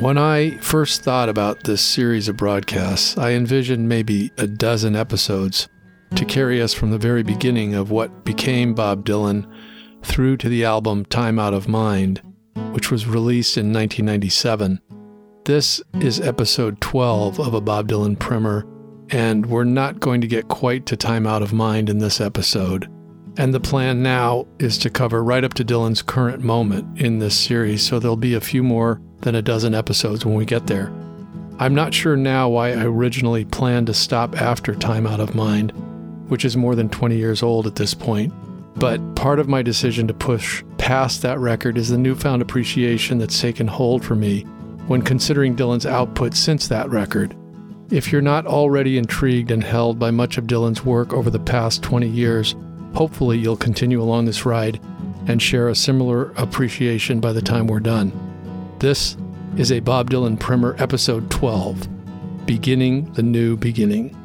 When I first thought about this series of broadcasts, I envisioned maybe a dozen episodes to carry us from the very beginning of what became Bob Dylan through to the album Time Out of Mind, which was released in 1997. This is episode 12 of a Bob Dylan primer, and we're not going to get quite to Time Out of Mind in this episode. And the plan now is to cover right up to Dylan's current moment in this series, so there'll be a few more than a dozen episodes when we get there. I'm not sure now why I originally planned to stop after Time Out of Mind, which is more than 20 years old at this point. But part of my decision to push past that record is the newfound appreciation that's taken hold for me when considering Dylan's output since that record. If you're not already intrigued and held by much of Dylan's work over the past 20 years, hopefully you'll continue along this ride and share a similar appreciation by the time we're done. This is a Bob Dylan Primer, Episode 12 Beginning the New Beginning.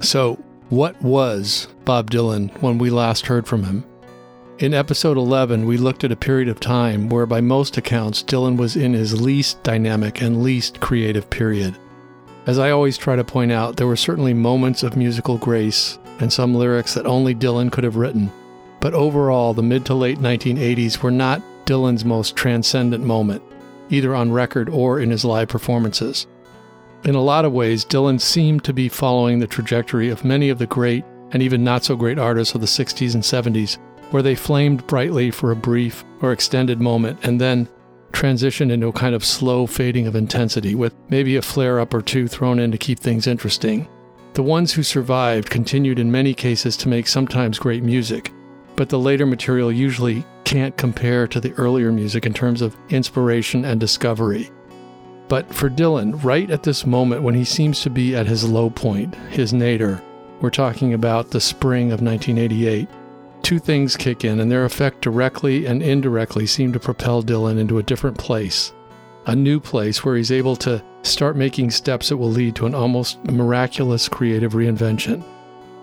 So, what was Bob Dylan when we last heard from him? In episode 11, we looked at a period of time where, by most accounts, Dylan was in his least dynamic and least creative period. As I always try to point out, there were certainly moments of musical grace and some lyrics that only Dylan could have written. But overall, the mid to late 1980s were not Dylan's most transcendent moment, either on record or in his live performances. In a lot of ways, Dylan seemed to be following the trajectory of many of the great and even not so great artists of the 60s and 70s, where they flamed brightly for a brief or extended moment and then transitioned into a kind of slow fading of intensity with maybe a flare up or two thrown in to keep things interesting. The ones who survived continued in many cases to make sometimes great music, but the later material usually can't compare to the earlier music in terms of inspiration and discovery. But for Dylan, right at this moment when he seems to be at his low point, his nadir, we're talking about the spring of 1988, two things kick in, and their effect directly and indirectly seem to propel Dylan into a different place. A new place where he's able to start making steps that will lead to an almost miraculous creative reinvention.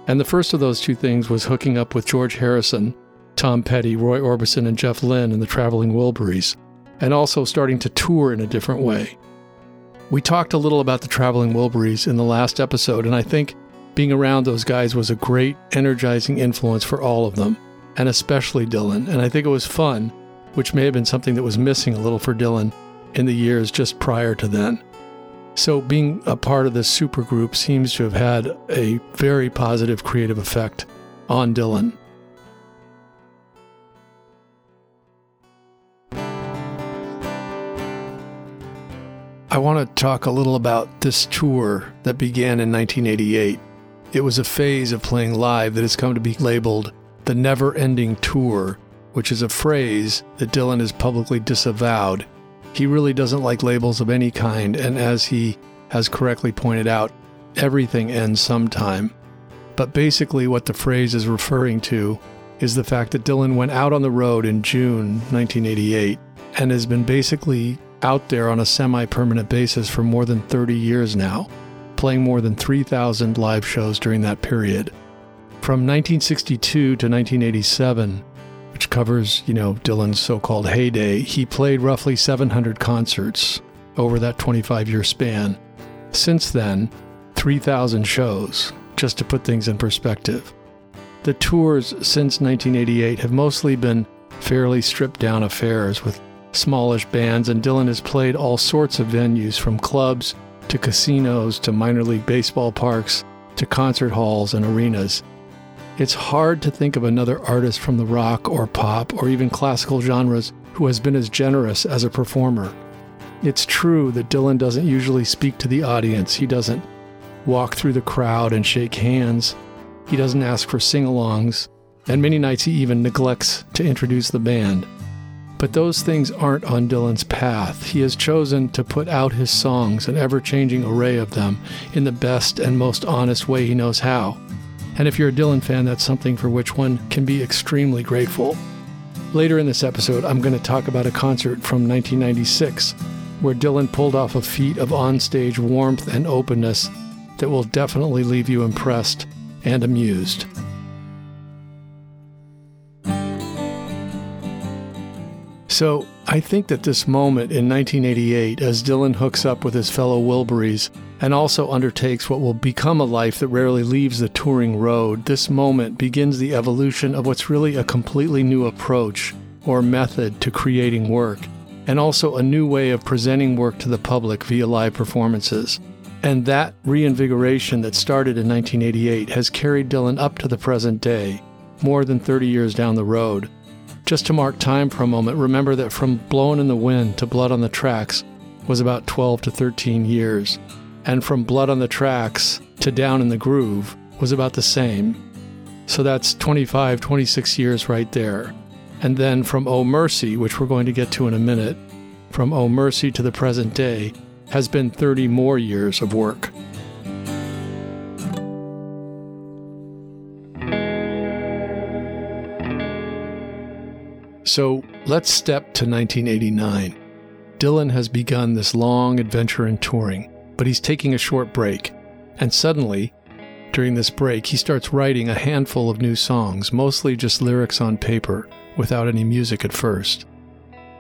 And the first of those two things was hooking up with George Harrison, Tom Petty, Roy Orbison, and Jeff Lynne and the Traveling Wilburys, and also starting to tour in a different way. We talked a little about the Traveling Wilburys in the last episode, and I think being around those guys was a great, energizing influence for all of them, and especially Dylan. And I think it was fun, which may have been something that was missing a little for Dylan in the years just prior to then. So, being a part of this supergroup seems to have had a very positive creative effect on Dylan. I want to talk a little about this tour that began in 1988. It was a phase of playing live that has come to be labeled the Never Ending Tour, which is a phrase that Dylan has publicly disavowed. He really doesn't like labels of any kind, and as he has correctly pointed out, everything ends sometime. But basically, what the phrase is referring to is the fact that Dylan went out on the road in June 1988 and has been basically out there on a semi permanent basis for more than 30 years now, playing more than 3,000 live shows during that period. From 1962 to 1987, which covers, you know, Dylan's so called heyday, he played roughly 700 concerts over that 25 year span. Since then, 3,000 shows, just to put things in perspective. The tours since 1988 have mostly been fairly stripped down affairs with smallish bands, and Dylan has played all sorts of venues from clubs to casinos to minor league baseball parks to concert halls and arenas. It's hard to think of another artist from the rock or pop or even classical genres who has been as generous as a performer. It's true that Dylan doesn't usually speak to the audience. He doesn't walk through the crowd and shake hands. He doesn't ask for sing alongs. And many nights he even neglects to introduce the band. But those things aren't on Dylan's path. He has chosen to put out his songs, an ever changing array of them, in the best and most honest way he knows how. And if you're a Dylan fan, that's something for which one can be extremely grateful. Later in this episode, I'm going to talk about a concert from 1996 where Dylan pulled off a feat of onstage warmth and openness that will definitely leave you impressed and amused. So I think that this moment in 1988, as Dylan hooks up with his fellow Wilburys and also undertakes what will become a life that rarely leaves the touring road, this moment begins the evolution of what's really a completely new approach or method to creating work, and also a new way of presenting work to the public via live performances. And that reinvigoration that started in 1988 has carried Dylan up to the present day, more than 30 years down the road. Just to mark time for a moment, remember that from Blowin' in the Wind to Blood on the Tracks was about 12 to 13 years, and from Blood on the Tracks to Down in the Groove was about the same. So that's 25, 26 years right there. And then from Oh Mercy, which we're going to get to in a minute, from Oh Mercy to the present day, has been 30 more years of work. So let's step to 1989. Dylan has begun this long adventure in touring, but he's taking a short break. And suddenly, during this break, he starts writing a handful of new songs, mostly just lyrics on paper, without any music at first.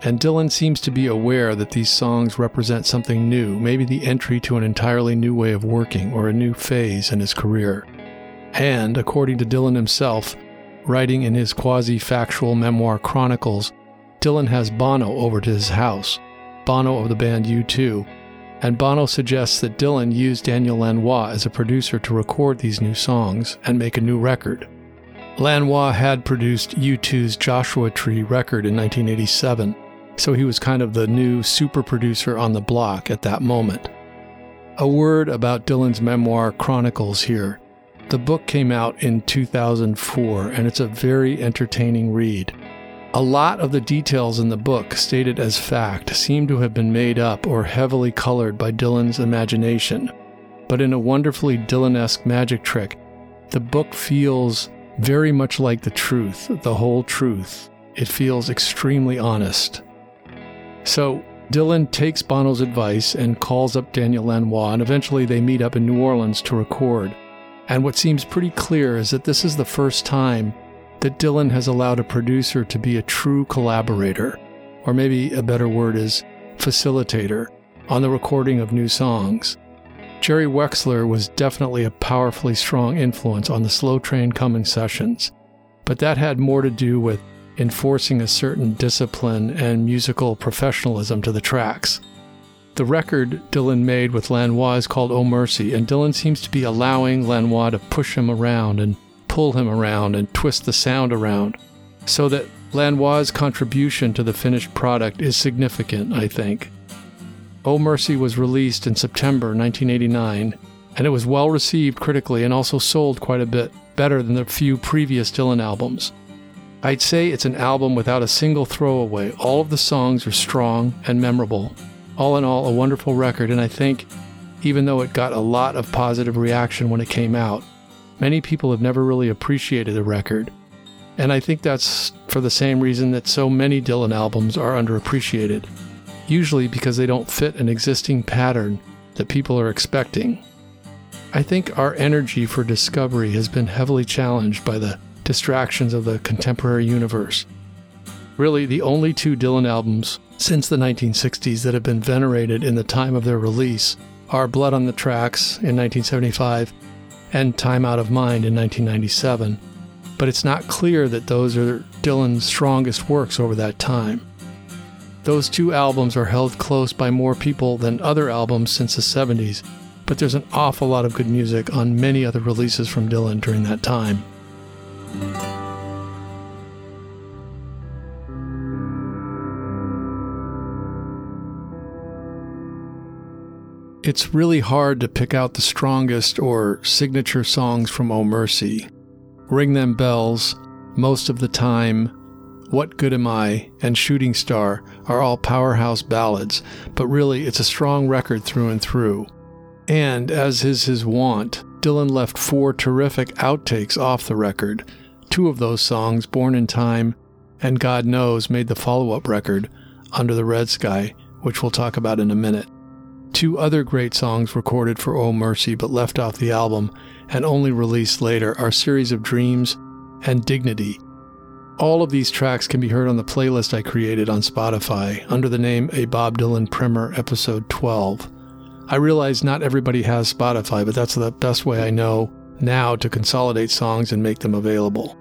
And Dylan seems to be aware that these songs represent something new, maybe the entry to an entirely new way of working or a new phase in his career. And, according to Dylan himself, writing in his quasi factual memoir Chronicles, Dylan has Bono over to his house, Bono of the band U2, and Bono suggests that Dylan use Daniel Lanois as a producer to record these new songs and make a new record. Lanois had produced U2's Joshua Tree record in 1987, so he was kind of the new super producer on the block at that moment. A word about Dylan's memoir Chronicles here. The book came out in 2004 and it's a very entertaining read. A lot of the details in the book, stated as fact, seem to have been made up or heavily colored by Dylan's imagination. But in a wonderfully Dylan esque magic trick, the book feels very much like the truth, the whole truth. It feels extremely honest. So, Dylan takes Bono's advice and calls up Daniel Lanois, and eventually they meet up in New Orleans to record. And what seems pretty clear is that this is the first time that Dylan has allowed a producer to be a true collaborator, or maybe a better word is facilitator, on the recording of new songs. Jerry Wexler was definitely a powerfully strong influence on the Slow Train Coming sessions, but that had more to do with enforcing a certain discipline and musical professionalism to the tracks. The record Dylan made with Lanois is called Oh Mercy, and Dylan seems to be allowing Lanois to push him around and pull him around and twist the sound around, so that Lanois' contribution to the finished product is significant, I think. Oh Mercy was released in September 1989, and it was well received critically and also sold quite a bit better than the few previous Dylan albums. I'd say it's an album without a single throwaway. All of the songs are strong and memorable. All in all, a wonderful record, and I think, even though it got a lot of positive reaction when it came out, many people have never really appreciated the record. And I think that's for the same reason that so many Dylan albums are underappreciated, usually because they don't fit an existing pattern that people are expecting. I think our energy for discovery has been heavily challenged by the distractions of the contemporary universe. Really, the only two Dylan albums since the 1960s that have been venerated in the time of their release are Blood on the Tracks in 1975 and Time Out of Mind in 1997, but it's not clear that those are Dylan's strongest works over that time. Those two albums are held close by more people than other albums since the 70s, but there's an awful lot of good music on many other releases from Dylan during that time. It's really hard to pick out the strongest or signature songs from Oh Mercy. Ring Them Bells, Most of the Time, What Good Am I, and Shooting Star are all powerhouse ballads, but really it's a strong record through and through. And, as is his wont, Dylan left four terrific outtakes off the record Two of those songs, Born in Time and God Knows, made the follow up record, Under the Red Sky, which we'll talk about in a minute. Two other great songs recorded for Oh Mercy but left off the album and only released later are Series of Dreams and Dignity. All of these tracks can be heard on the playlist I created on Spotify under the name A Bob Dylan Primer Episode 12. I realize not everybody has Spotify, but that's the best way I know now to consolidate songs and make them available.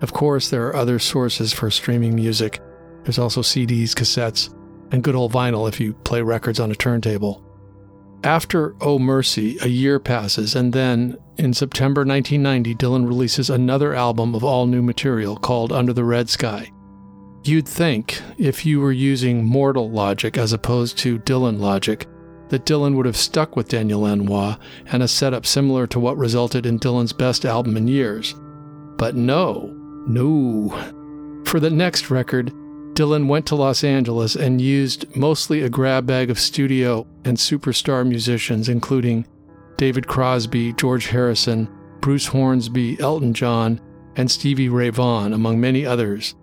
Of course, there are other sources for streaming music. There's also CDs, cassettes, and good old vinyl if you play records on a turntable. After Oh Mercy, a year passes, and then, in September 1990, Dylan releases another album of all new material called Under the Red Sky. You'd think, if you were using mortal logic as opposed to Dylan logic, that Dylan would have stuck with Daniel Lanois and a setup similar to what resulted in Dylan's best album in years. But no, no. For the next record, Dylan went to Los Angeles and used mostly a grab bag of studio and superstar musicians, including David Crosby, George Harrison, Bruce Hornsby, Elton John, and Stevie Ray Vaughan, among many others.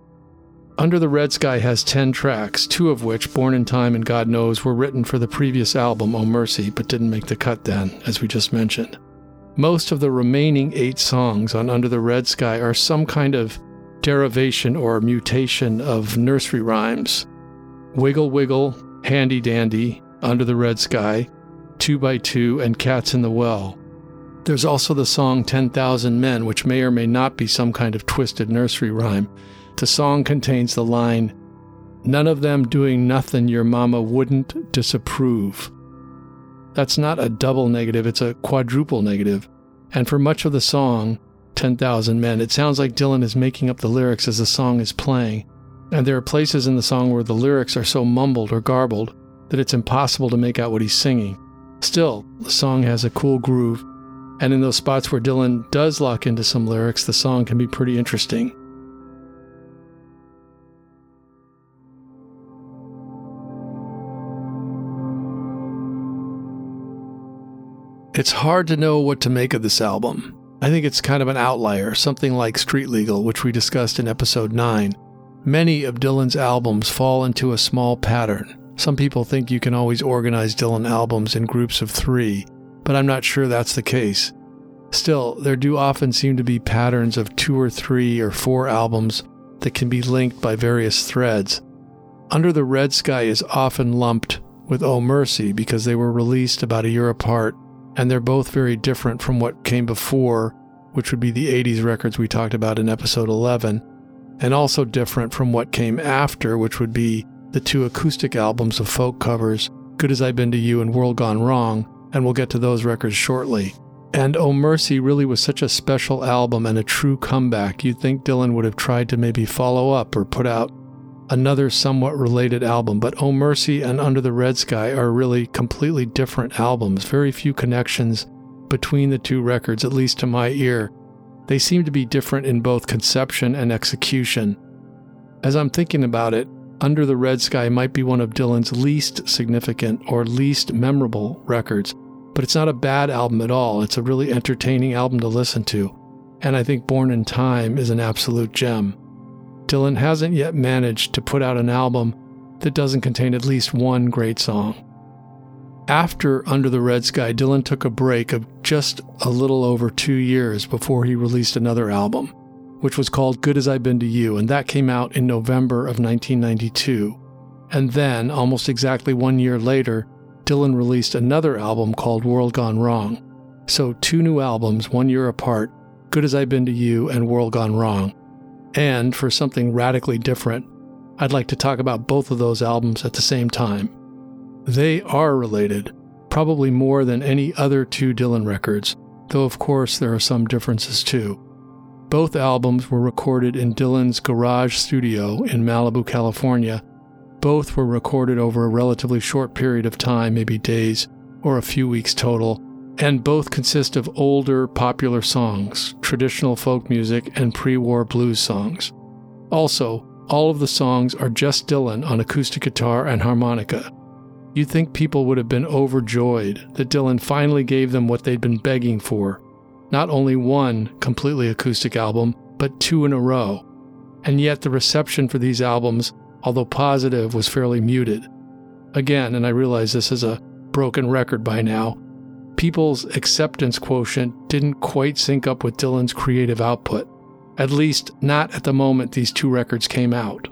Under the Red Sky has 10 tracks, two of which, Born in Time and God Knows, were written for the previous album, Oh Mercy, but didn't make the cut then, as we just mentioned. Most of the remaining eight songs on Under the Red Sky are some kind of derivation or mutation of nursery rhymes Wiggle Wiggle, Handy Dandy, Under the Red Sky, Two by Two, and Cats in the Well. There's also the song 10,000 Men, which may or may not be some kind of twisted nursery rhyme. The song contains the line, None of them doing nothing your mama wouldn't disapprove. That's not a double negative, it's a quadruple negative. And for much of the song, 10,000 Men. It sounds like Dylan is making up the lyrics as the song is playing. And there are places in the song where the lyrics are so mumbled or garbled that it's impossible to make out what he's singing. Still, the song has a cool groove, and in those spots where Dylan does lock into some lyrics, the song can be pretty interesting. It's hard to know what to make of this album. I think it's kind of an outlier, something like Street Legal, which we discussed in episode 9. Many of Dylan's albums fall into a small pattern. Some people think you can always organize Dylan albums in groups of three, but I'm not sure that's the case. Still, there do often seem to be patterns of two or three or four albums that can be linked by various threads. Under the Red Sky is often lumped with Oh Mercy because they were released about a year apart and they're both very different from what came before, which would be the 80s records we talked about in episode 11, and also different from what came after, which would be the two acoustic albums of folk covers, Good as I've Been to You and World Gone Wrong, and we'll get to those records shortly. And Oh Mercy really was such a special album and a true comeback. You'd think Dylan would have tried to maybe follow up or put out another somewhat related album, but Oh Mercy and Under the Red Sky are really completely different albums. Very few connections between the two records, at least to my ear. They seem to be different in both conception and execution. As I'm thinking about it, Under the Red Sky might be one of Dylan's least significant or least memorable records, but it's not a bad album at all. It's a really entertaining album to listen to, and I think Born in Time is an absolute gem. Dylan hasn't yet managed to put out an album that doesn't contain at least one great song. After Under the Red Sky, Dylan took a break of just a little over two years before he released another album, which was called Good as I've Been to You, and that came out in November of 1992. And then, almost exactly one year later, Dylan released another album called World Gone Wrong. So, two new albums, one year apart Good as I've Been to You and World Gone Wrong. And for something radically different, I'd like to talk about both of those albums at the same time. They are related, probably more than any other two Dylan records, though of course there are some differences too. Both albums were recorded in Dylan's garage studio in Malibu, California. Both were recorded over a relatively short period of time, maybe days or a few weeks total, and both consist of older popular songs, traditional folk music, and pre war blues songs. Also, all of the songs are just Dylan on acoustic guitar and harmonica. You'd think people would have been overjoyed that Dylan finally gave them what they'd been begging for not only one completely acoustic album, but two in a row. And yet, the reception for these albums, although positive, was fairly muted. Again, and I realize this is a broken record by now, people's acceptance quotient didn't quite sync up with Dylan's creative output. At least, not at the moment these two records came out.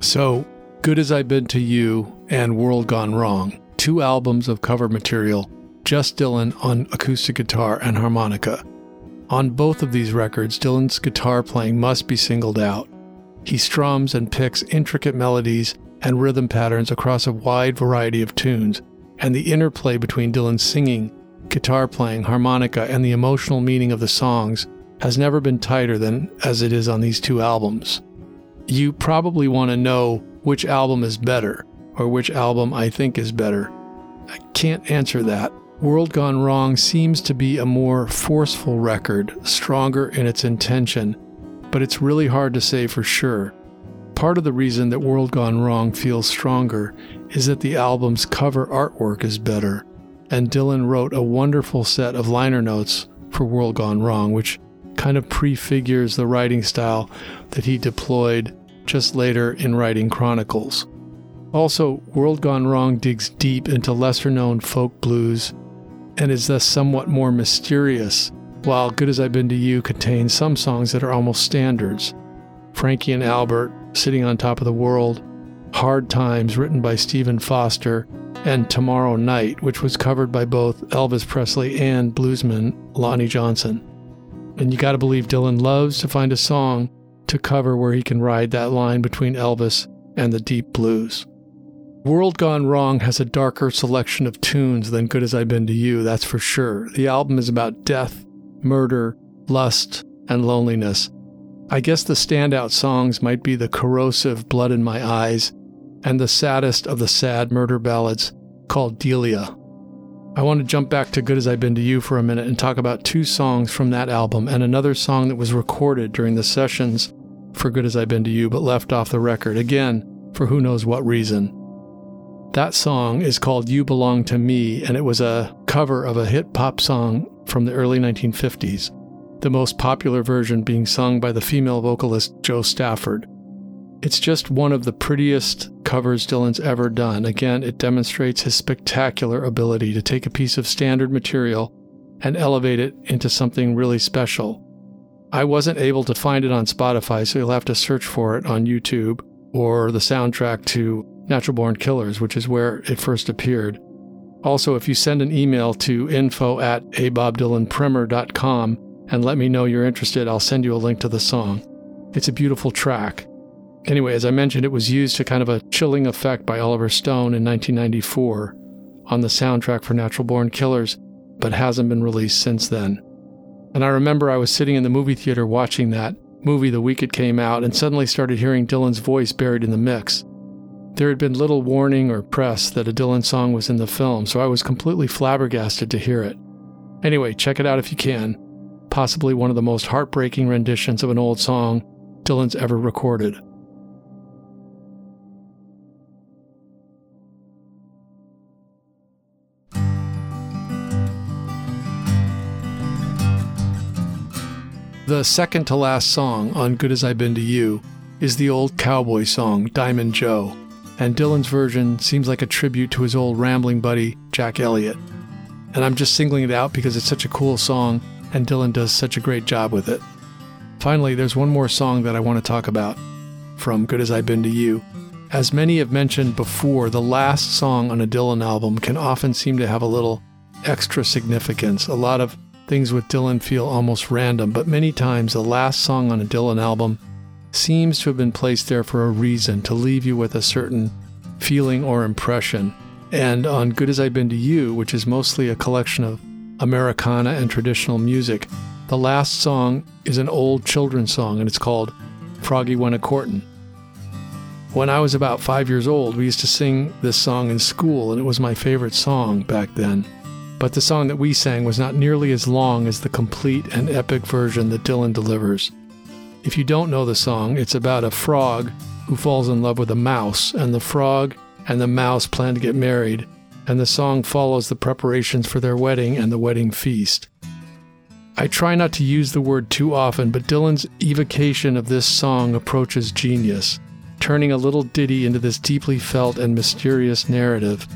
So, Good as I've Been to You and World Gone Wrong, two albums of cover material, just Dylan on acoustic guitar and harmonica. On both of these records, Dylan's guitar playing must be singled out. He strums and picks intricate melodies and rhythm patterns across a wide variety of tunes, and the interplay between Dylan's singing, guitar playing, harmonica, and the emotional meaning of the songs has never been tighter than as it is on these two albums. You probably want to know which album is better, or which album I think is better. I can't answer that. World Gone Wrong seems to be a more forceful record, stronger in its intention, but it's really hard to say for sure. Part of the reason that World Gone Wrong feels stronger is that the album's cover artwork is better, and Dylan wrote a wonderful set of liner notes for World Gone Wrong, which kind of prefigures the writing style that he deployed just later in writing Chronicles. Also, World Gone Wrong digs deep into lesser known folk blues and is thus somewhat more mysterious, while Good as I've Been to You contains some songs that are almost standards. Frankie and Albert, Sitting on Top of the World, Hard Times, written by Stephen Foster, and Tomorrow Night, which was covered by both Elvis Presley and bluesman Lonnie Johnson. And you gotta believe Dylan loves to find a song to cover where he can ride that line between Elvis and the deep blues. World Gone Wrong has a darker selection of tunes than Good as I've Been to You, that's for sure. The album is about death, murder, lust, and loneliness. I guess the standout songs might be the corrosive Blood in My Eyes and the saddest of the sad murder ballads called Delia. I want to jump back to Good as I've Been to You for a minute and talk about two songs from that album and another song that was recorded during the sessions for Good as I've Been to You but left off the record, again, for who knows what reason. That song is called You Belong to Me, and it was a cover of a hit pop song from the early 1950s, the most popular version being sung by the female vocalist Jo Stafford. It's just one of the prettiest covers Dylan's ever done. Again, it demonstrates his spectacular ability to take a piece of standard material and elevate it into something really special. I wasn't able to find it on Spotify, so you'll have to search for it on YouTube or the soundtrack to Natural Born Killers, which is where it first appeared. Also, if you send an email to info at abobdylanprimer.com and let me know you're interested, I'll send you a link to the song. It's a beautiful track. Anyway, as I mentioned, it was used to kind of a chilling effect by Oliver Stone in 1994 on the soundtrack for Natural Born Killers, but hasn't been released since then. And I remember I was sitting in the movie theater watching that movie the week it came out and suddenly started hearing Dylan's voice buried in the mix. There had been little warning or press that a Dylan song was in the film, so I was completely flabbergasted to hear it. Anyway, check it out if you can. Possibly one of the most heartbreaking renditions of an old song Dylan's ever recorded. The second to last song on Good as I've Been to You is the old cowboy song, Diamond Joe and Dylan's version seems like a tribute to his old rambling buddy, Jack Elliott. And I'm just singling it out because it's such a cool song, and Dylan does such a great job with it. Finally, there's one more song that I want to talk about from Good as I've Been to You. As many have mentioned before, the last song on a Dylan album can often seem to have a little extra significance. A lot of things with Dylan feel almost random, but many times the last song on a Dylan album seems to have been placed there for a reason to leave you with a certain feeling or impression. And on Good as I've Been to You, which is mostly a collection of Americana and traditional music, the last song is an old children's song and it's called Froggy Went a Courtin'. When I was about five years old, we used to sing this song in school, and it was my favorite song back then. But the song that we sang was not nearly as long as the complete and epic version that Dylan delivers. If you don't know the song, it's about a frog who falls in love with a mouse, and the frog and the mouse plan to get married, and the song follows the preparations for their wedding and the wedding feast. I try not to use the word too often, but Dylan's evocation of this song approaches genius, turning a little ditty into this deeply felt and mysterious narrative.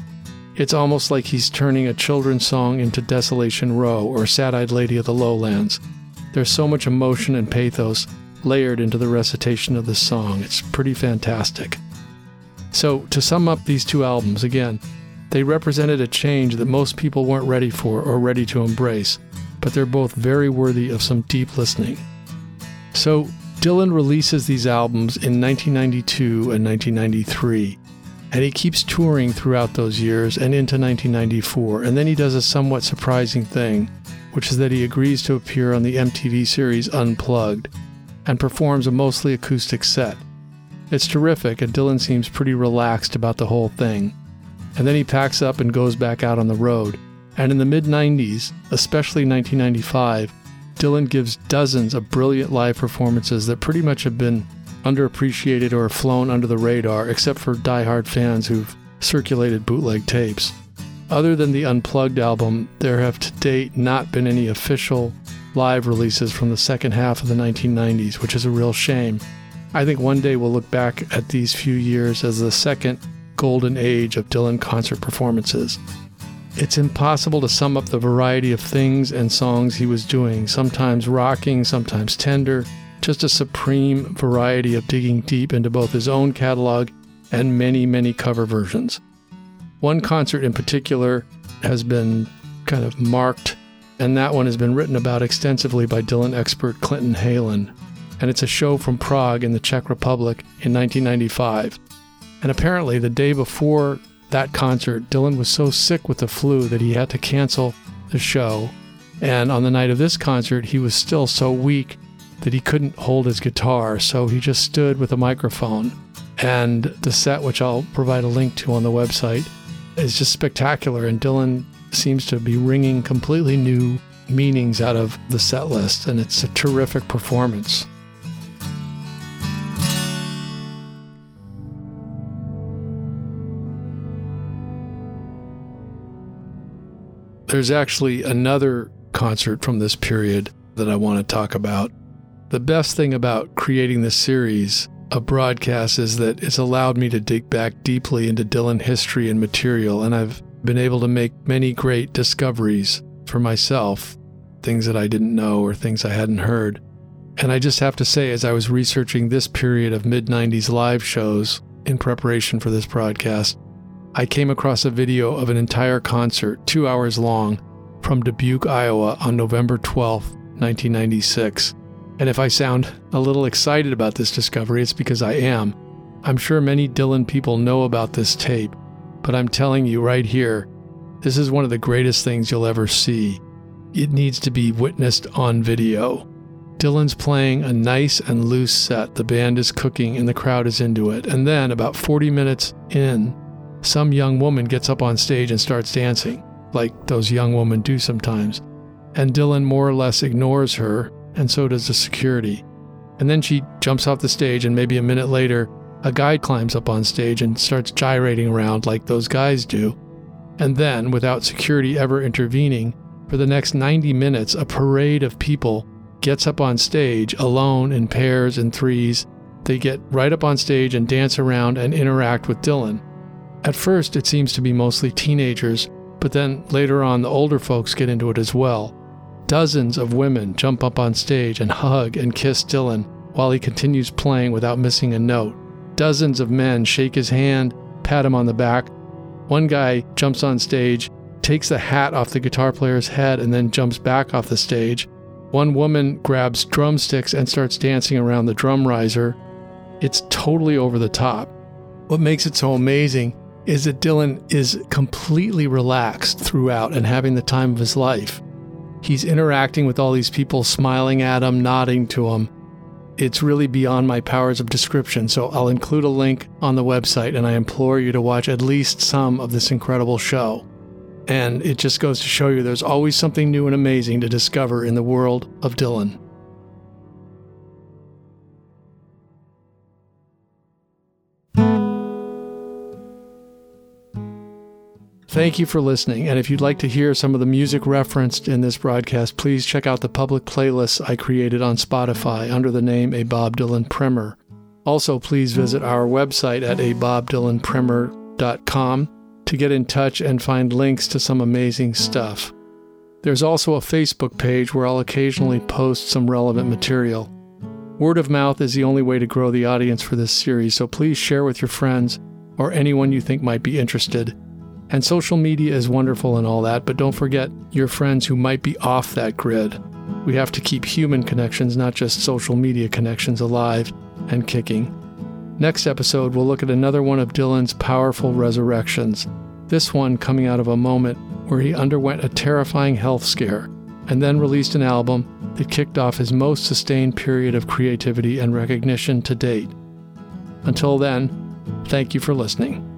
It's almost like he's turning a children's song into Desolation Row or Sad Eyed Lady of the Lowlands. There's so much emotion and pathos layered into the recitation of this song. It's pretty fantastic. So, to sum up these two albums, again, they represented a change that most people weren't ready for or ready to embrace, but they're both very worthy of some deep listening. So, Dylan releases these albums in 1992 and 1993. And he keeps touring throughout those years and into 1994. And then he does a somewhat surprising thing, which is that he agrees to appear on the MTV series Unplugged and performs a mostly acoustic set. It's terrific, and Dylan seems pretty relaxed about the whole thing. And then he packs up and goes back out on the road. And in the mid 90s, especially 1995, Dylan gives dozens of brilliant live performances that pretty much have been underappreciated or flown under the radar, except for die-hard fans who've circulated bootleg tapes. Other than the Unplugged album, there have to date not been any official live releases from the second half of the 1990s, which is a real shame. I think one day we'll look back at these few years as the second golden age of Dylan concert performances. It's impossible to sum up the variety of things and songs he was doing, sometimes rocking, sometimes tender, just a supreme variety of digging deep into both his own catalog and many, many cover versions. One concert in particular has been kind of marked, and that one has been written about extensively by Dylan expert Clinton Heylin. And it's a show from Prague in the Czech Republic in 1995. And apparently, the day before that concert, Dylan was so sick with the flu that he had to cancel the show. And on the night of this concert, he was still so weak that he couldn't hold his guitar, so he just stood with a microphone. And the set, which I'll provide a link to on the website, is just spectacular. And Dylan seems to be wringing completely new meanings out of the set list, and it's a terrific performance. There's actually another concert from this period that I want to talk about. The best thing about creating this series of broadcasts is that it's allowed me to dig back deeply into Dylan history and material, and I've been able to make many great discoveries for myself, things that I didn't know or things I hadn't heard. And I just have to say, as I was researching this period of mid 90s live shows in preparation for this broadcast, I came across a video of an entire concert, two hours long, from Dubuque, Iowa on November 12, 1996. And if I sound a little excited about this discovery, it's because I am. I'm sure many Dylan people know about this tape, but I'm telling you right here, this is one of the greatest things you'll ever see. It needs to be witnessed on video. Dylan's playing a nice and loose set, the band is cooking, and the crowd is into it. And then, about 40 minutes in, some young woman gets up on stage and starts dancing, like those young women do sometimes. And Dylan more or less ignores her and so does the security. And then she jumps off the stage, and maybe a minute later, a guy climbs up on stage and starts gyrating around like those guys do. And then, without security ever intervening, for the next 90 minutes, a parade of people gets up on stage alone in pairs and threes. They get right up on stage and dance around and interact with Dylan. At first, it seems to be mostly teenagers, but then later on, the older folks get into it as well. Dozens of women jump up on stage and hug and kiss Dylan while he continues playing without missing a note. Dozens of men shake his hand, pat him on the back. One guy jumps on stage, takes the hat off the guitar player's head, and then jumps back off the stage. One woman grabs drumsticks and starts dancing around the drum riser. It's totally over the top. What makes it so amazing is that Dylan is completely relaxed throughout and having the time of his life. He's interacting with all these people, smiling at him, nodding to him. It's really beyond my powers of description, so I'll include a link on the website and I implore you to watch at least some of this incredible show. And it just goes to show you there's always something new and amazing to discover in the world of Dylan. Thank you for listening. And if you'd like to hear some of the music referenced in this broadcast, please check out the public playlists I created on Spotify under the name A Bob Dylan Primer. Also, please visit our website at abobdylanprimer.com to get in touch and find links to some amazing stuff. There's also a Facebook page where I'll occasionally post some relevant material. Word of mouth is the only way to grow the audience for this series, so please share with your friends or anyone you think might be interested. And social media is wonderful and all that, but don't forget your friends who might be off that grid. We have to keep human connections, not just social media connections, alive and kicking. Next episode, we'll look at another one of Dylan's powerful resurrections, this one coming out of a moment where he underwent a terrifying health scare and then released an album that kicked off his most sustained period of creativity and recognition to date. Until then, thank you for listening.